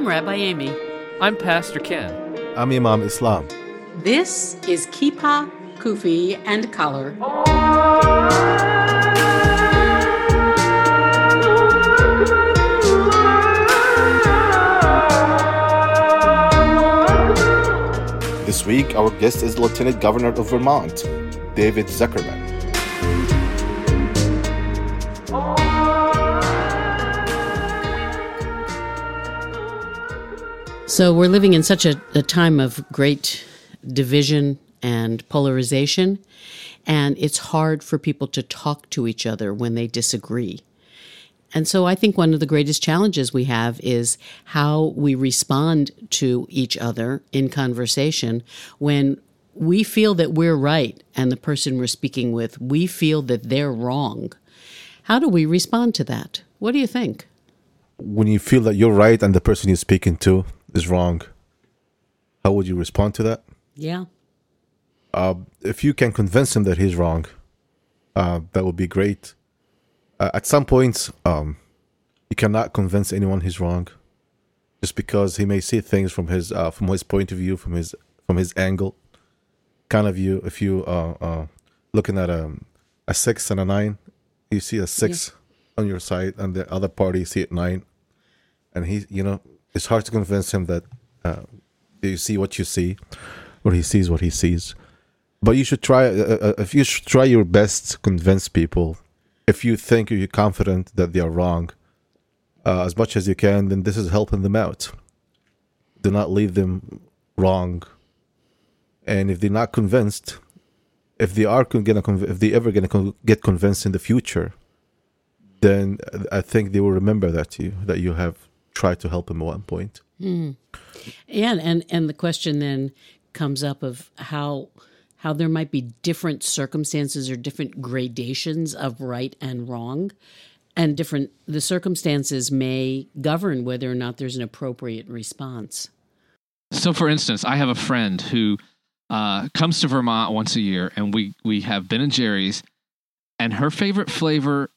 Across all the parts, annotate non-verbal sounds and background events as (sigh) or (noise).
I'm Rabbi Amy. I'm Pastor Ken. I'm Imam Islam. This is Kippah, Kufi, and Collar. This week, our guest is Lieutenant Governor of Vermont, David Zuckerman. So we're living in such a, a time of great division and polarization, and it's hard for people to talk to each other when they disagree. And so I think one of the greatest challenges we have is how we respond to each other in conversation when we feel that we're right and the person we're speaking with, we feel that they're wrong. How do we respond to that? What do you think? When you feel that you're right and the person you're speaking to is wrong, how would you respond to that? Yeah. Uh, if you can convince him that he's wrong, uh, that would be great. Uh, at some points, um, you cannot convince anyone he's wrong, just because he may see things from his uh, from his point of view, from his from his angle, kind of view. If you uh, uh, looking at a a six and a nine, you see a six on your side, and the other party see it nine, and he, you know, it's hard to convince him that uh, you see what you see, or he sees what he sees. But you should try. Uh, uh, if you should try your best to convince people, if you think you're confident that they are wrong, uh, as much as you can, then this is helping them out. Do not leave them wrong. And if they're not convinced, if they are gonna, conv- if they ever gonna con- get convinced in the future, then I think they will remember that you that you have tried to help him at one point. And and and the question then comes up of how how there might be different circumstances or different gradations of right and wrong and different the circumstances may govern whether or not there's an appropriate response. So, for instance, I have a friend who uh, comes to Vermont once a year, and we we have Ben and Jerry's, and her favorite flavor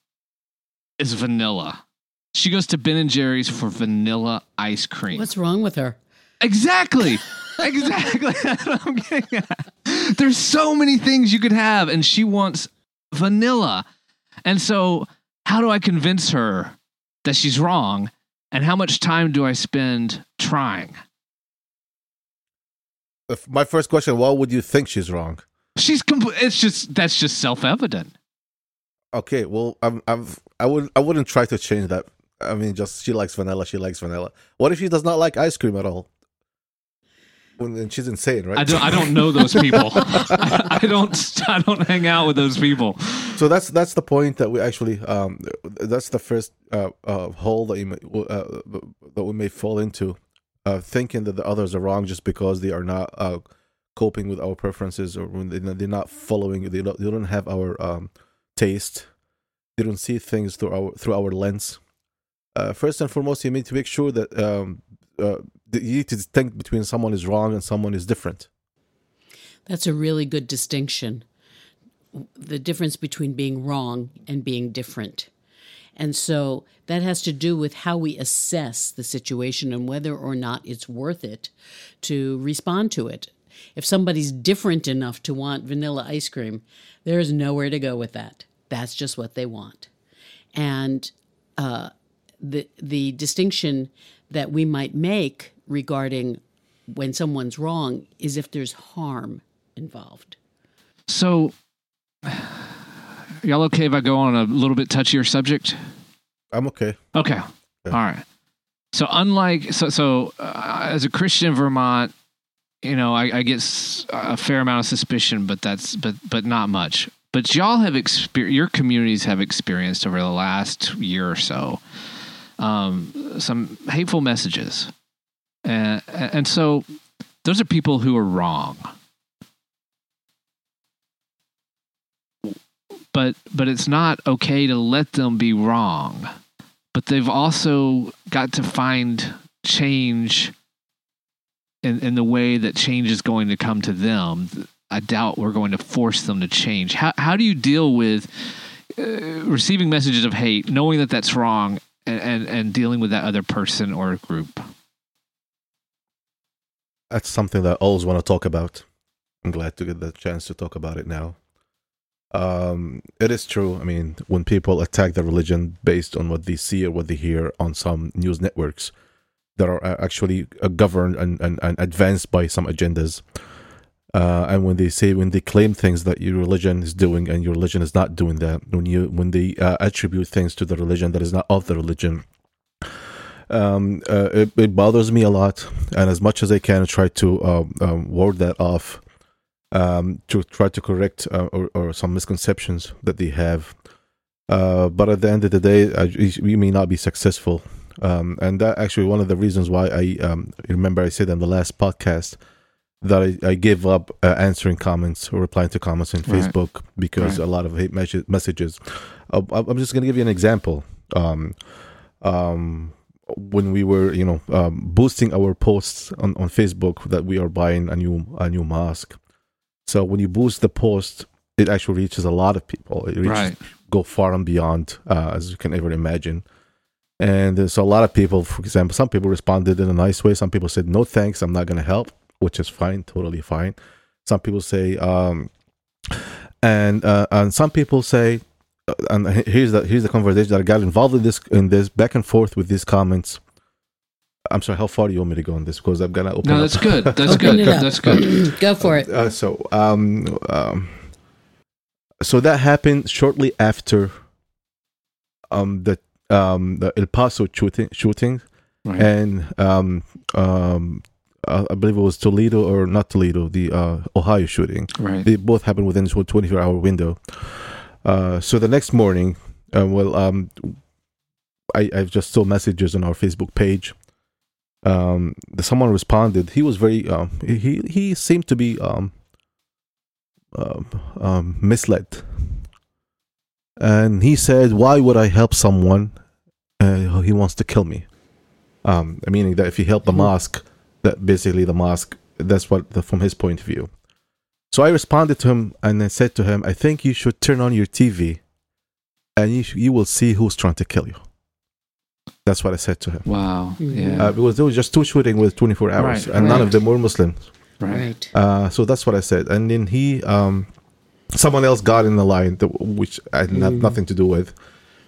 is vanilla. She goes to Ben and Jerry's for vanilla ice cream. What's wrong with her? Exactly. (laughs) exactly. (laughs) I'm getting at. There's so many things you could have, and she wants vanilla. And so, how do I convince her that she's wrong? And how much time do I spend trying? If my first question: Why would you think she's wrong? She's compl- it's just that's just self-evident. Okay, well, I'm, I'm, I would, I wouldn't try to change that. I mean, just she likes vanilla. She likes vanilla. What if she does not like ice cream at all? Then she's insane, right? I don't I don't know those people. (laughs) I, I don't I don't hang out with those people. so that's that's the point that we actually, um, that's the first uh, uh, hole that you may, uh, that we may fall into, uh, thinking that the others are wrong just because they are not uh, coping with our preferences or when they, they're not following. They don't, they don't have our um, taste. They don't see things through our through our lens. Uh, first and foremost, you need to make sure that um, uh, you need to distinct between someone is wrong and someone is different. That's a really good distinction. The difference between being wrong and being different. And so that has to do with how we assess the situation and whether or not it's worth it to respond to it. If somebody's different enough to want vanilla ice cream, there is nowhere to go with that. That's just what they want. And uh, the the distinction that we might make regarding when someone's wrong is if there's harm involved. So y'all okay if I go on a little bit touchier subject? I'm okay. Okay. All right. So unlike so so uh, as a Christian in Vermont, you know, I, I get a fair amount of suspicion, but that's but but not much. But y'all have experienced your communities have experienced over the last year or so um, some hateful messages, and and so those are people who are wrong. But but it's not okay to let them be wrong but they've also got to find change in, in the way that change is going to come to them. I doubt we're going to force them to change. How, how do you deal with uh, receiving messages of hate, knowing that that's wrong, and, and, and dealing with that other person or group? that's something that I always want to talk about. I'm glad to get the chance to talk about it now. Um, it is true. I mean, when people attack the religion based on what they see or what they hear on some news networks that are uh, actually uh, governed and, and, and advanced by some agendas, uh, and when they say when they claim things that your religion is doing and your religion is not doing that, when you when they uh, attribute things to the religion that is not of the religion, um, uh, it, it bothers me a lot. And as much as I can, I try to um, um, ward that off um, to try to correct uh, or, or, some misconceptions that they have. Uh, but at the end of the day, we may not be successful. Um, and that actually one of the reasons why I um, remember I said in the last podcast that I, I gave up uh, answering comments or replying to comments on right. Facebook because right. a lot of hate messages. Uh, I'm just going to give you an example. Um, um, when we were, you know, um, boosting our posts on, on Facebook that we are buying a new a new mosque, so when you boost the post, it actually reaches a lot of people. It reaches right. go far and beyond uh, as you can ever imagine. And so a lot of people, for example, some people responded in a nice way. Some people said, "No thanks, I'm not going to help," which is fine, totally fine. Some people say, um, and uh, and some people say, uh, and here's the here's the conversation that I got involved in this in this back and forth with these comments I'm sorry. How far do you want me to go on this? Because I'm gonna open. No, that's good. That's good. That's good. (clears throat) go for it. Uh, so, um, um, so that happened shortly after, um, the um the El Paso shooting shooting, right. and um um uh, I believe it was Toledo or not Toledo, the uh, Ohio shooting. Right. They both happened within this 24 hour window. Uh, so the next morning, uh, well, um, I, I've just saw messages on our Facebook page um, someone responded. He was very um, he he seemed to be um, uh, um, misled, and he said, "Why would I help someone? Uh, he wants to kill me." Um, meaning that if he helped the mm-hmm. mosque, that basically the mosque. That's what the, from his point of view. So I responded to him and I said to him, "I think you should turn on your TV, and you you will see who's trying to kill you." That's what I said to him. Wow. Mm-hmm. Yeah. Uh, because there was just two shooting with 24 hours, right, and right. none of them were Muslims. Right. Uh, so that's what I said, and then he, um, someone else got in the line, that, which I had mm. nothing to do with.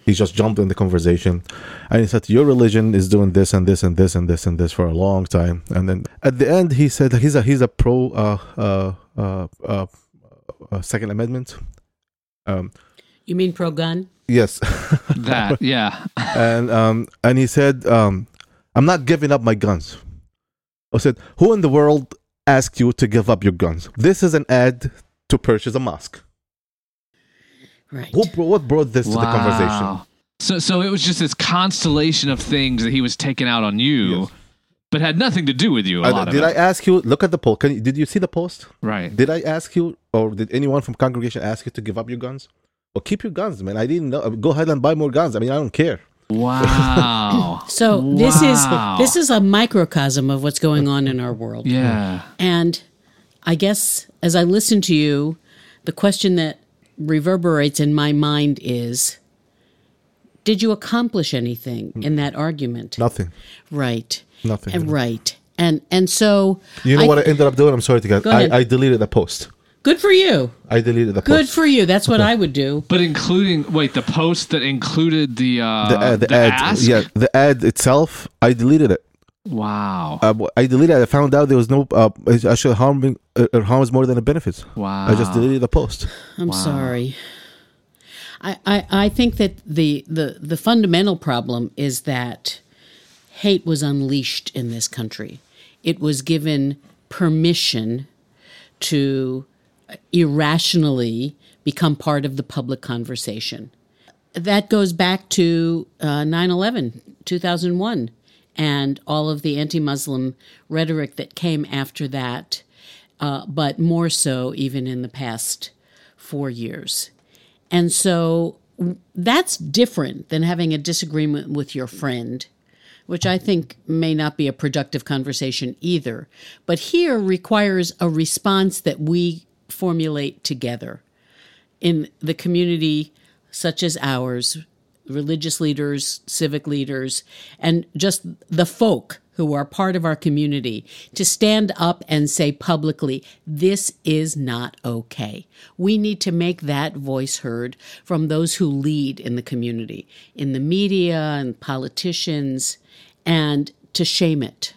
He just jumped in the conversation, and he said, "Your religion is doing this and this and this and this and this for a long time." And then at the end, he said he's a he's a pro uh, uh, uh, uh, uh Second Amendment. Um, you mean pro gun? Yes. (laughs) (laughs) that, yeah. and um and he said, um, I'm not giving up my guns. I said, Who in the world asked you to give up your guns? This is an ad to purchase a mosque. Right. What, what brought this wow. to the conversation? So, so it was just this constellation of things that he was taking out on you, yes. but had nothing to do with you. Did I ask you? Look at the post. You, did you see the post? Right. Did I ask you, or did anyone from congregation ask you to give up your guns? Or keep your guns, man. I didn't know. Go ahead and buy more guns. I mean, I don't care. Wow. (laughs) so wow. this is this is a microcosm of what's going on in our world. Yeah. And I guess as I listen to you, the question that reverberates in my mind is did you accomplish anything in that argument? Nothing. Right. Nothing. And right. And and so You know I, what I ended up doing? I'm sorry to get I, I deleted the post. Good for you. I deleted the post. Good for you. That's what I would do. But including wait, the post that included the uh, the ad, the, the ad, ask? yeah, the ad itself. I deleted it. Wow. Uh, I deleted it. I found out there was no. Uh, it actually harming. Uh, it harms more than it benefits. Wow. I just deleted the post. I'm wow. sorry. I, I, I think that the, the the fundamental problem is that hate was unleashed in this country. It was given permission to irrationally become part of the public conversation. That goes back to uh, 9 11, 2001, and all of the anti Muslim rhetoric that came after that, uh, but more so even in the past four years. And so that's different than having a disagreement with your friend, which I think may not be a productive conversation either. But here requires a response that we formulate together in the community such as ours religious leaders civic leaders and just the folk who are part of our community to stand up and say publicly, this is not okay. We need to make that voice heard from those who lead in the community, in the media and politicians, and to shame it.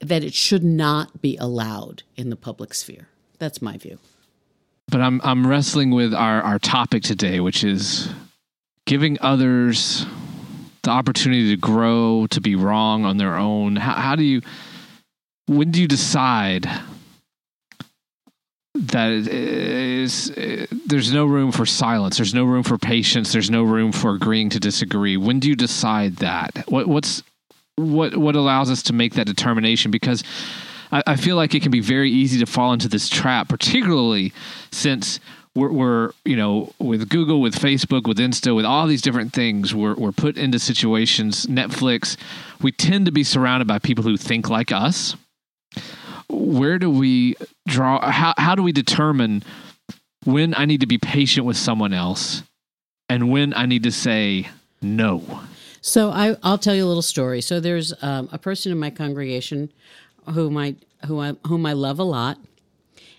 That it should not be allowed in the public sphere. That's my view. But I'm I'm wrestling with our, our topic today, which is giving others the opportunity to grow, to be wrong on their own? How, how do you, when do you decide that is, there's no room for silence, there's no room for patience, there's no room for agreeing to disagree? When do you decide that? What, what's, what, what allows us to make that determination? Because I, I feel like it can be very easy to fall into this trap, particularly since we're, we're, you know with Google, with Facebook, with Insta, with all these different things, we're we're put into situations. Netflix, we tend to be surrounded by people who think like us. Where do we draw? How how do we determine when I need to be patient with someone else, and when I need to say no? So I, will tell you a little story. So there's um, a person in my congregation whom I who I whom I love a lot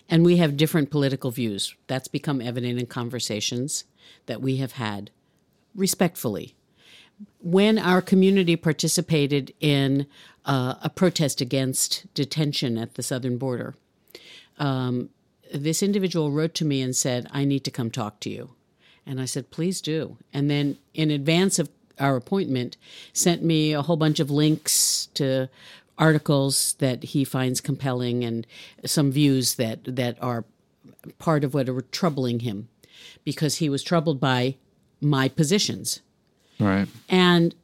and we have different political views. That's become evident in conversations that we have had respectfully. When our community participated in uh, a protest against detention at the southern border, um, this individual wrote to me and said, I need to come talk to you. And I said, please do. And then, in advance of our appointment, sent me a whole bunch of links to articles that he finds compelling and some views that that are part of what are troubling him because he was troubled by my positions. Right. And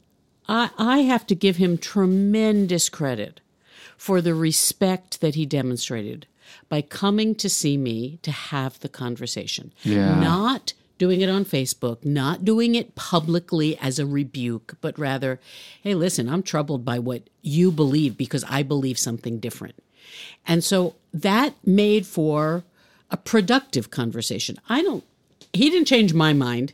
I I have to give him tremendous credit for the respect that he demonstrated by coming to see me to have the conversation. Yeah. Not doing it on Facebook, not doing it publicly as a rebuke, but rather, hey, listen, I'm troubled by what you believe because I believe something different. And so that made for a productive conversation. I don't, he didn't change my mind.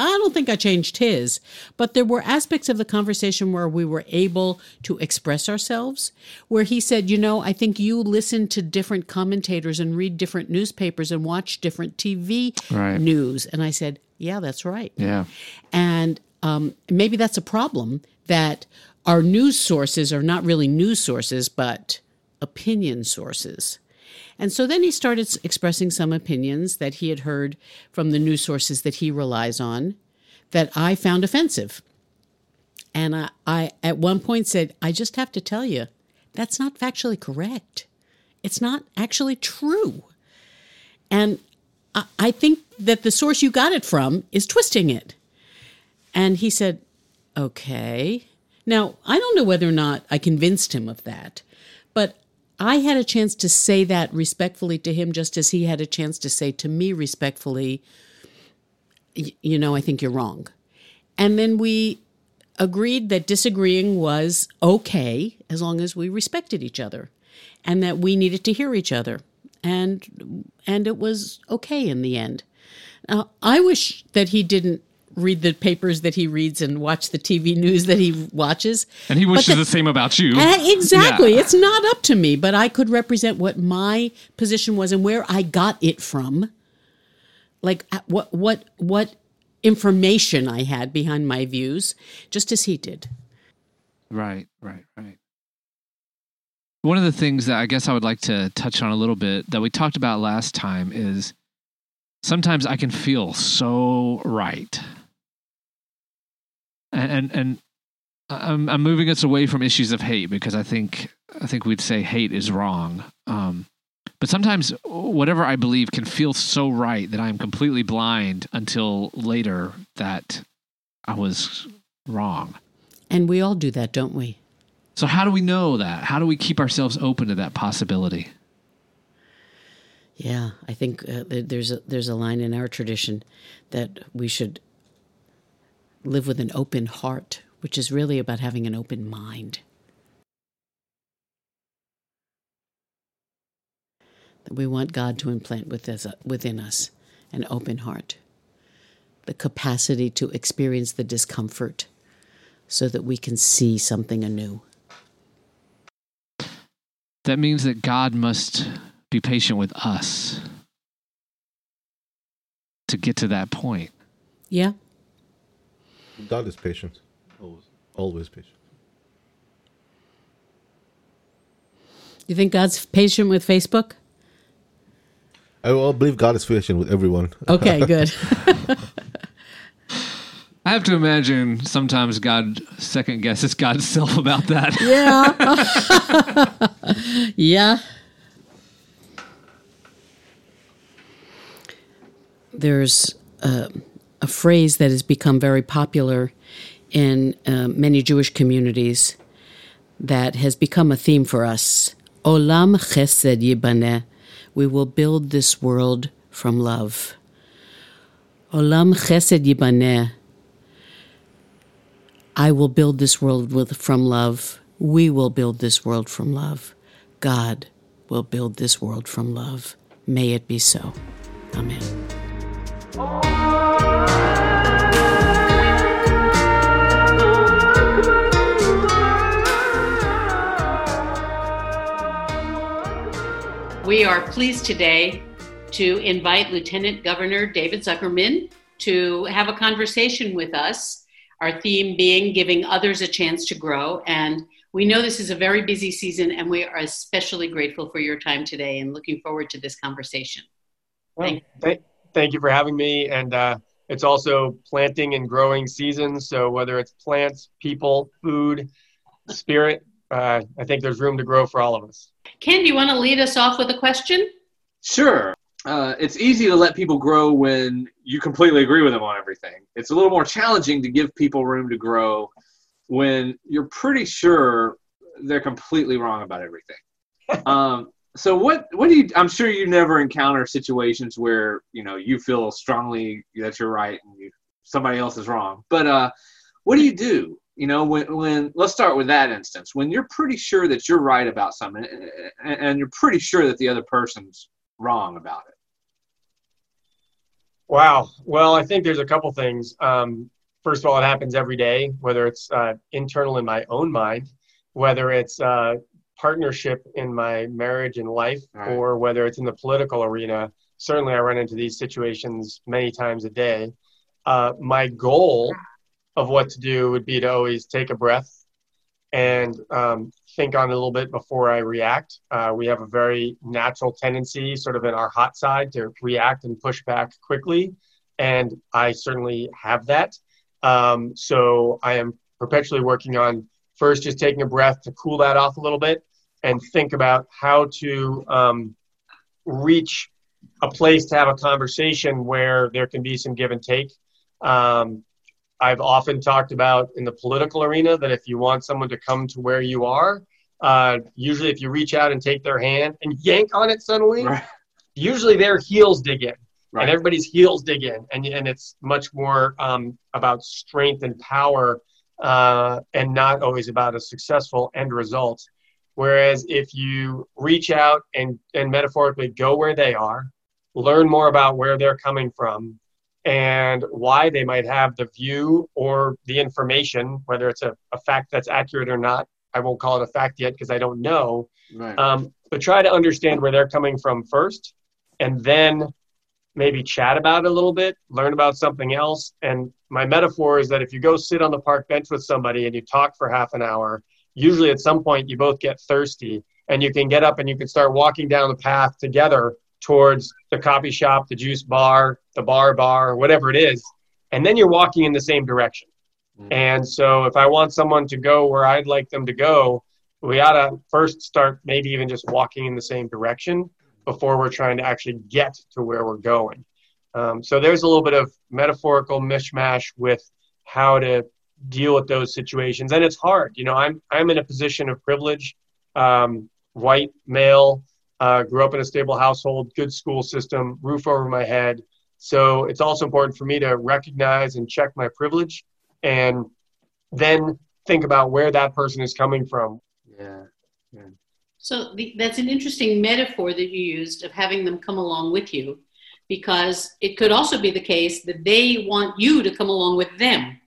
I don't think I changed his, but there were aspects of the conversation where we were able to express ourselves. Where he said, You know, I think you listen to different commentators and read different newspapers and watch different TV right. news. And I said, Yeah, that's right. Yeah. And um, maybe that's a problem that our news sources are not really news sources, but opinion sources. And so then he started expressing some opinions that he had heard from the news sources that he relies on that I found offensive. And I, I at one point said, I just have to tell you, that's not factually correct. It's not actually true. And I, I think that the source you got it from is twisting it. And he said, Okay. Now, I don't know whether or not I convinced him of that, but I had a chance to say that respectfully to him, just as he had a chance to say to me respectfully, you know, I think you're wrong. And then we agreed that disagreeing was okay as long as we respected each other and that we needed to hear each other. And and it was okay in the end. Now, I wish that he didn't read the papers that he reads and watch the TV news that he watches. And he wishes the, the, same about you. exactly. Yeah. It's not up to me, but I could represent what my position was and where I got it from. Like uh, what what what information I had behind my views, just as he did. Right, right, right. One of the things that I guess I would like to touch on a little bit that we talked about last time is sometimes I can feel so right and and I'm I'm moving us away from issues of hate because I think I think we'd say hate is wrong. Um, but sometimes whatever I believe can feel so right that I'm completely blind until later that I was wrong. And we all do that, don't we? So how do we know that? How do we keep ourselves open to that possibility? Yeah, I think uh, there's a there's a line in our tradition that we should live with an open heart, which is really about having an open mind. That we want God to implant within us an open heart, the capacity to experience the discomfort so that we can see something anew. that means that God must be patient with us to get to that point. Yeah. God is patient. Always, always patient. You think God's patient with Facebook? I will believe God is patient with everyone. (laughs) Okay, good. (laughs) I have to imagine sometimes God second guesses God's self about that. (laughs) yeah. yeah. There's uh, a phrase that has become very popular in uh, many Jewish communities that has become a theme for us. Olam chesed yibaneh. We will build this world from love. Olam chesed yibaneh. I will build this world with, from love. We will build this world from love. God will build this world from love. May it be so. Amen. We are pleased today to invite Lieutenant Governor David Zuckerman to have a conversation with us. Our theme being giving others a chance to grow. And we know this is a very busy season, and we are especially grateful for your time today and looking forward to this conversation. Well, th- thank you for having me. And uh, it's also planting and growing season. So whether it's plants, people, food, spirit, uh, I think there's room to grow for all of us. Ken, do you want to lead us off with a question? Sure. Uh, it's easy to let people grow when you completely agree with them on everything. It's a little more challenging to give people room to grow when you're pretty sure they're completely wrong about everything. (laughs) um, so what what do you I'm sure you never encounter situations where, you know, you feel strongly that you're right and you somebody else is wrong. But uh what do you do? You know, when when let's start with that instance. When you're pretty sure that you're right about something and, and you're pretty sure that the other person's wrong about it. Wow. Well, I think there's a couple things. Um, first of all, it happens every day, whether it's uh, internal in my own mind, whether it's uh, partnership in my marriage and life, Right. or whether it's in the political arena. Certainly, I run into these situations many times a day. Uh, my goal of what to do would be to always take a breath and um, think on it a little bit before I react. Uh, we have a very natural tendency, sort of in our hot side, to react and push back quickly. And I certainly have that. Um, so I am perpetually working on first just taking a breath to cool that off a little bit and think about how to um, reach a place to have a conversation where there can be some give and take. Um, I've often talked about in the political arena that if you want someone to come to where you are, uh, usually if you reach out and take their hand and yank on it suddenly, Right. usually their heels dig in Right. and everybody's heels dig in and, and it's much more um, about strength and power uh, and not always about a successful end result whereas if you reach out and, and metaphorically go where they are learn more about where they're coming from and why they might have the view or the information whether it's a, a fact that's accurate or not. I won't call it a fact yet because i don't know. Right. um, but try to understand where they're coming from first and then maybe chat about it a little bit learn about something else. And my metaphor is that if you go sit on the park bench with somebody and you talk for half an hour usually at some point you both get thirsty and you can get up and you can start walking down the path together towards the coffee shop the juice bar the bar bar whatever it is and then you're walking in the same direction Mhm. and so if i want someone to go where i'd like them to go we ought to first start maybe even just walking in the same direction before we're trying to actually get to where we're going. Um, so there's a little bit of metaphorical mishmash with how to deal with those situations, and it's hard. You know, I'm I'm in a position of privilege, um, white male, uh, grew up in a stable household, good school system, roof over my head. So it's also important for me to recognize and check my privilege, and then think about where that person is coming from. yeah. So the, that's an interesting metaphor that you used of having them come along with you, because it could also be the case that they want you to come along with them.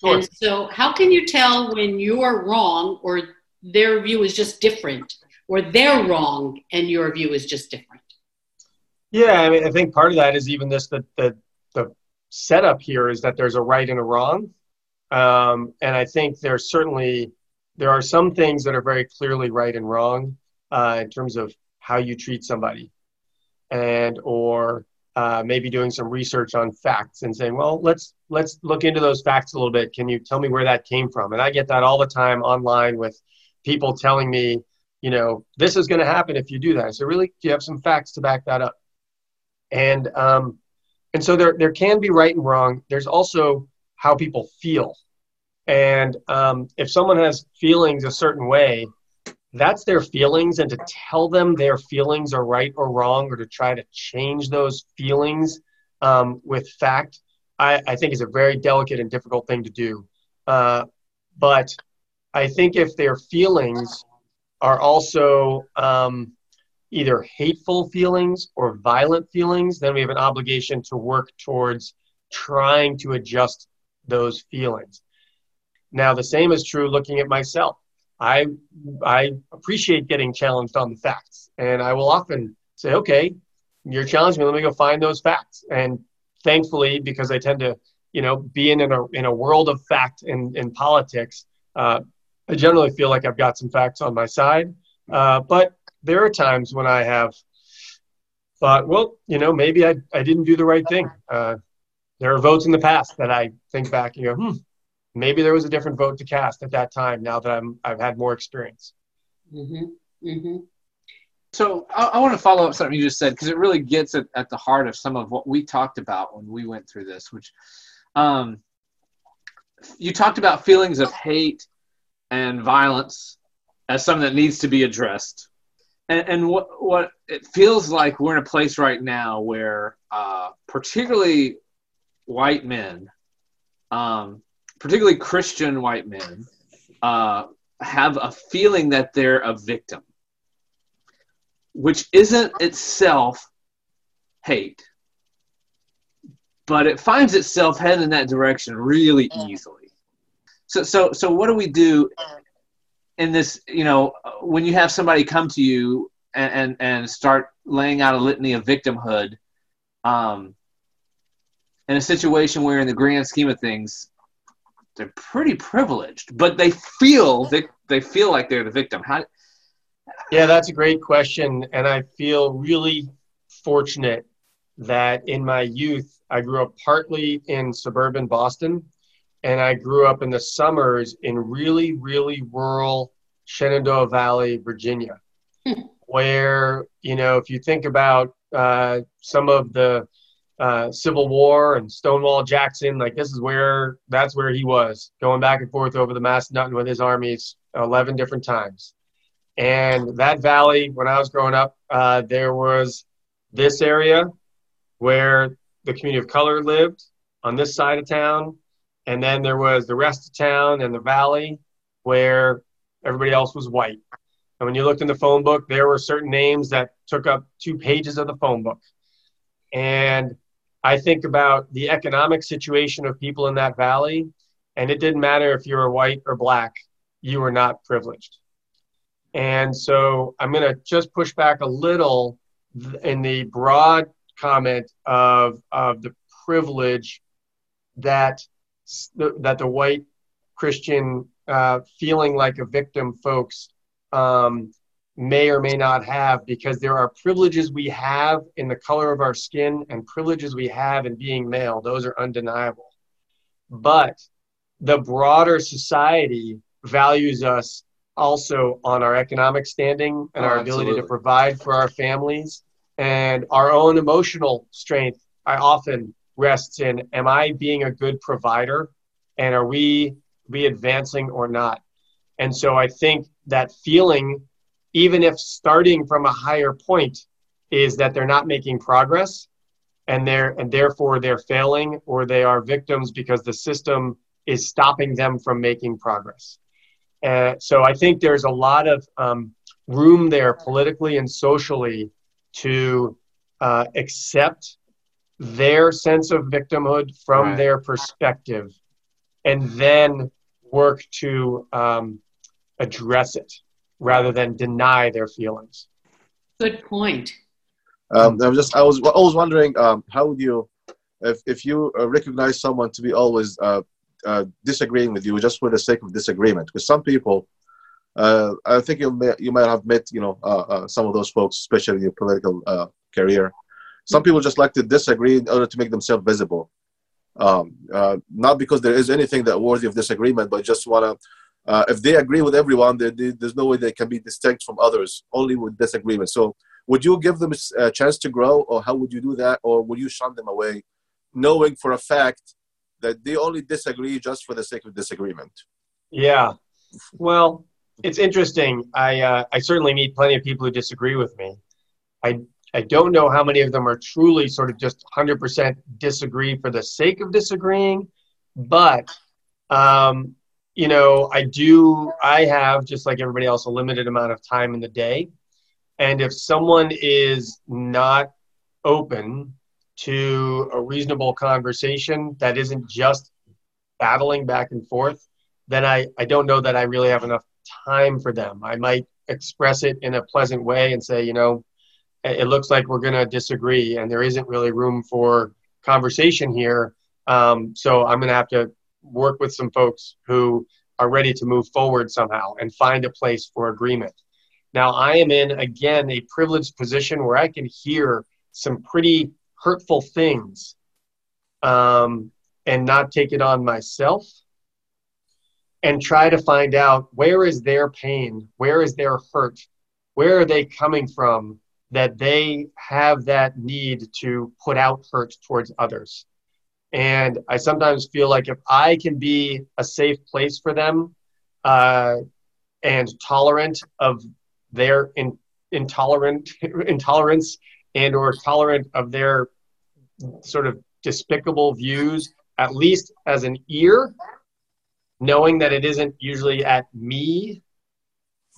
Sure. And so, how can you tell when you're wrong or their view is just different, or they're wrong and your view is just different? Yeah, I mean, I think part of that is even this the the, the setup here is that there's a right and a wrong, um, and I think there's certainly there are some things that are very clearly right and wrong uh, in terms of how you treat somebody, and or uh, maybe doing some research on facts and saying, well, let's let's look into those facts a little bit. Can you tell me where that came from? And I get that all the time online with people telling me, you know, this is going to happen if you do that. So really, do you have some facts to back that up? And um, and so there there can be right and wrong. There's also how people feel, and um, if someone has feelings a certain way, that's their feelings. And to tell them their feelings are right or wrong or to try to change those feelings um, with fact I, I, think is a very delicate and difficult thing to do. Uh, but i think if their feelings are also um, either hateful feelings or violent feelings then we have an obligation to work towards trying to adjust those feelings now the same is true looking at myself I I appreciate getting challenged on the facts, and I will often say, "Okay, you're challenging me. Let me go find those facts." And thankfully, because I tend to, you know, be in a in a world of fact in in politics, uh, I generally feel like I've got some facts on my side. Uh, but there are times when I have thought, well, you know, maybe I I didn't do the right thing. Uh, there are votes in the past that I think back and go, hmm, maybe there was a different vote to cast at that time now that I'm, I've had more experience. Mm-hmm. Mm-hmm. So I, I, want to follow up something you just said because it really gets at, at the heart of some of what we talked about when we went through this, which um, you talked about feelings of hate and violence as something that needs to be addressed. And, and what, what it feels like we're in a place right now where uh, particularly white men um, particularly Christian white men, uh, have a feeling that they're a victim, which isn't itself hate, but it finds itself heading in that direction really easily. So, so, so what do we do in this? You know, when you have somebody come to you and and, and start laying out a litany of victimhood, um, in a situation where, in the grand scheme of things, they're pretty privileged, but they feel that they feel like they're the victim. How? Yeah, that's a great question, and I feel really fortunate that in my youth I grew up partly in suburban Boston, and I grew up in the summers in really, really rural Shenandoah Valley, Virginia, where you know if you think about uh, some of the uh, Civil War and Stonewall Jackson. Like this is where that's where he was going back and forth over the Massanutten with his armies eleven different times. And that valley, when I was growing up, uh, there was this area where the community of color lived on this side of town, and then there was the rest of town and the valley where everybody else was white. And when you looked in the phone book, there were certain names that took up two pages of the phone book. And I think about the economic situation of people in that valley, and it didn't matter if you were white or black, you were not privileged. And so I'm going to just push back a little in the broad comment of, of the privilege that, that the white Christian uh, feeling like a victim folks um, may or may not have because there are privileges we have in the color of our skin and privileges we have in being male. Those are undeniable. But the broader society values us also on our economic standing and oh, our ability absolutely. to provide for our families and our own emotional strength. I often rests in am I being a good provider and are we we advancing or not? And so I think that feeling even if starting from a higher point is that they're not making progress and they're and therefore they're failing or they are victims because the system is stopping them from making progress uh, so i think there's a lot of um, room there politically and socially to uh, accept their sense of victimhood from right. their perspective and then work to um, address it rather than deny their feelings. Good point. Um, I was just I was always wondering um, how would you if if you uh, recognize someone to be always uh, uh, disagreeing with you just for the sake of disagreement because some people uh, I think you may you might have met you know uh, uh, some of those folks especially in your political career some people just like to disagree in order to make themselves visible um, not because there is anything that worthy of disagreement but just want to uh, if they agree with everyone, they, they, there's no way they can be distinct from others, only with disagreement. So, would you give them a chance to grow, or how would you do that, or would you shun them away, knowing for a fact that they only disagree just for the sake of disagreement? Yeah, well, it's interesting. I uh, I certainly meet plenty of people who disagree with me. I I don't know how many of them are truly sort of just 100% disagree for the sake of disagreeing, but um, you know, I do, I have, just like everybody else, a limited amount of time in the day. And if someone is not open to a reasonable conversation that isn't just battling back and forth, then I, I don't know that I really have enough time for them. I might express it in a pleasant way and say, you know, it looks like we're going to disagree and there isn't really room for conversation here. Um, so I'm going to have to work with some folks who are ready to move forward somehow and find a place for agreement. Now, I am in, again, a privileged position where I can hear some pretty hurtful things um, and not take it on myself and try to find out where is their pain, where is their hurt, where are they coming from that they have that need to put out hurt towards others. And I sometimes feel like if I can be a safe place for them uh, and tolerant of their in, intolerant (laughs) intolerance and or tolerant of their sort of despicable views, at least as an ear, knowing that it isn't usually at me,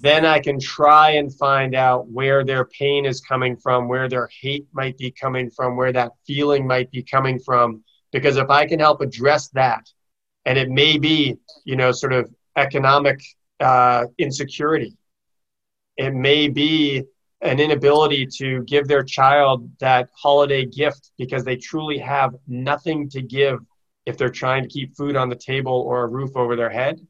then I can try and find out where their pain is coming from, where their hate might be coming from, where that feeling might be coming from because if I can help address that, and it may be, you know, sort of economic uh, insecurity, it may be an inability to give their child that holiday gift because they truly have nothing to give if they're trying to keep food on the table or a roof over their head.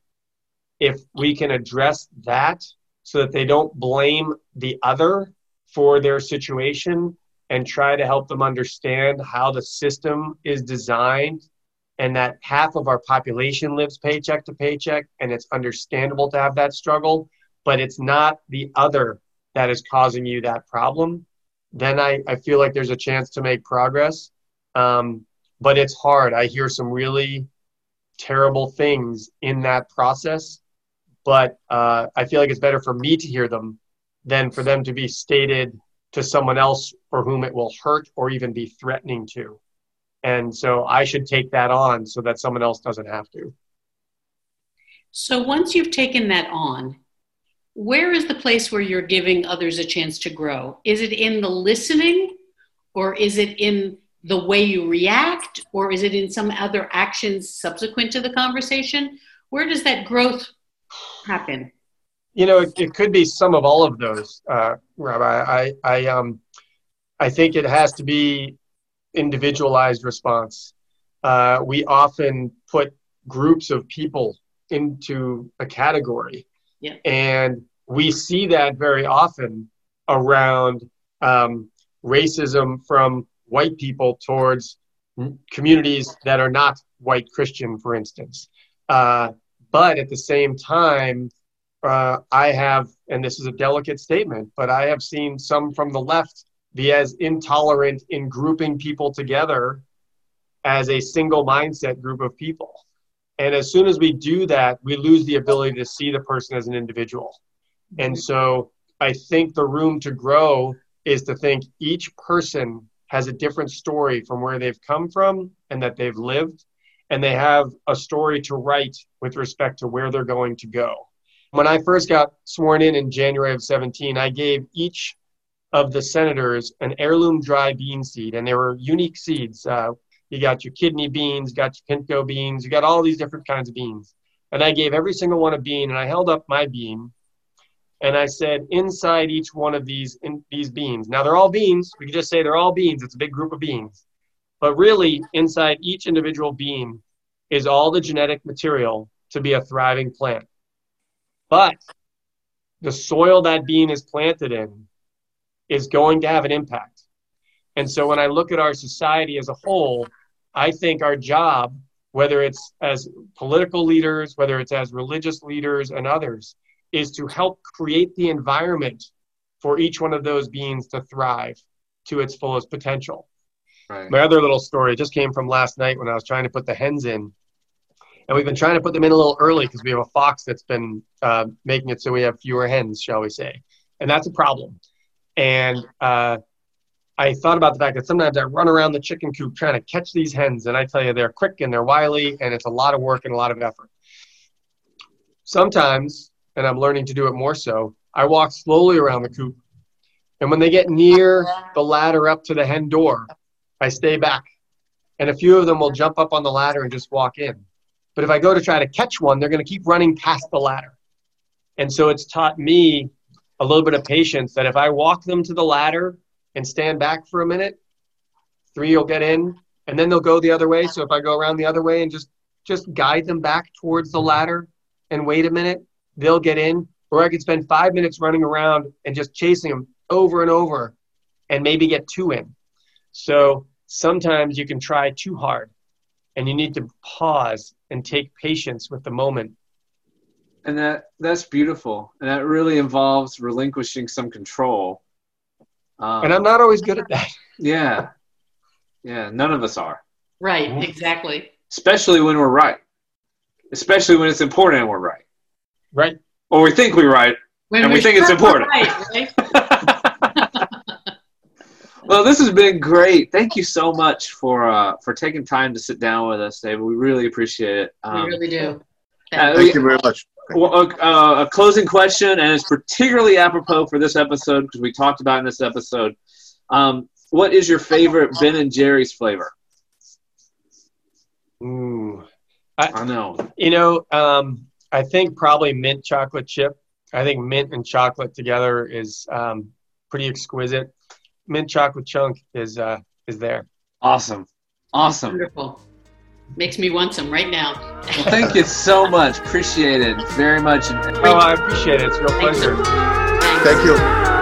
If we can address that so that they don't blame the other for their situation and try to help them understand how the system is designed and that half of our population lives paycheck to paycheck and it's understandable to have that struggle but it's not the other that is causing you that problem then i, I feel like there's a chance to make progress. Um, but it's hard. I hear some really terrible things in that process but uh, i feel like it's better for me to hear them than for them to be stated to someone else for whom it will hurt or even be threatening to. And so I should take that on so that someone else doesn't have to. So once you've taken that on, where is the place where you're giving others a chance to grow? Is it in the listening or is it in the way you react or is it in some other actions subsequent to the conversation? Where does that growth happen? You know, it, it could be some of all of those, uh, Rabbi. I, I, um, I think it has to be individualized response. Uh, we often put groups of people into a category, yeah. and we see that very often around um, racism from white people towards communities that are not white Christian, for instance. Uh, but at the same time, uh, I have, and this is a delicate statement, but I have seen some from the left be as intolerant in grouping people together as a single mindset group of people. And as soon as we do that, we lose the ability to see the person as an individual. And so I think the room to grow is to think each person has a different story from where they've come from and that they've lived, and they have a story to write with respect to where they're going to go. When I first got sworn in in January of 17, I gave each of the senators an heirloom dry bean seed, and they were unique seeds. Uh, you got your kidney beans, got your pinto beans, you got all these different kinds of beans. And I gave every single one a bean, and I held up my bean, and I said inside each one of these in, these beans. Now they're all beans. We can just say they're all beans. It's a big group of beans. But really, inside each individual bean is all the genetic material to be a thriving plant. But the soil that bean is planted in is going to have an impact. And so when I look at our society as a whole, I think our job, whether it's as political leaders, whether it's as religious leaders and others, is to help create the environment for each one of those beans to thrive to its fullest potential. Right. My other little story just came from last night when I was trying to put the hens in. And we've been trying to put them in a little early because we have a fox that's been uh, making it so we have fewer hens, shall we say. And that's a problem. And uh, I thought about the fact that sometimes I run around the chicken coop trying to catch these hens, and I tell you, they're quick and they're wily, and it's a lot of work and a lot of effort. Sometimes and I'm learning to do it more so. I walk slowly around the coop. And when they get near the ladder up to the hen door, I stay back. And a few of them will jump up on the ladder and just walk in. But if I go to try to catch one, they're going to keep running past the ladder. And so it's taught me a little bit of patience that if I walk them to the ladder and stand back for a minute, three will get in and then they'll go the other way. So if I go around the other way and just just guide them back towards the ladder and wait a minute, they'll get in, or I could spend five minutes running around and just chasing them over and over and maybe get two in. So sometimes you can try too hard and you need to pause and take patience with the moment. And that that's beautiful. And that really involves relinquishing some control. Um, and I'm not always good at that. (laughs) Yeah. Yeah, none of us are. Right, exactly. Especially when we're right. Especially when it's important and we're right. Right. Or we think we're right, when and we think it's (laughs) important. Right, right? (laughs) well, this has been great. Thank you so much for uh, for taking time to sit down with us, David. We really appreciate it. Um, we really do. Uh, Thank you very much. Well, uh, a closing question, and it's particularly apropos for this episode because we talked about in this episode. Um, what is your favorite Ben and Jerry's flavor? Ooh, I, I know. You know, um, I think probably mint chocolate chip. I think mint and chocolate together is um, pretty exquisite. Mint chocolate chunk is uh, is there. Awesome, awesome, wonderful. Makes me want some right now. well, thank you so much. Appreciate it very much. Oh, I appreciate it. It's a real pleasure. Thank you.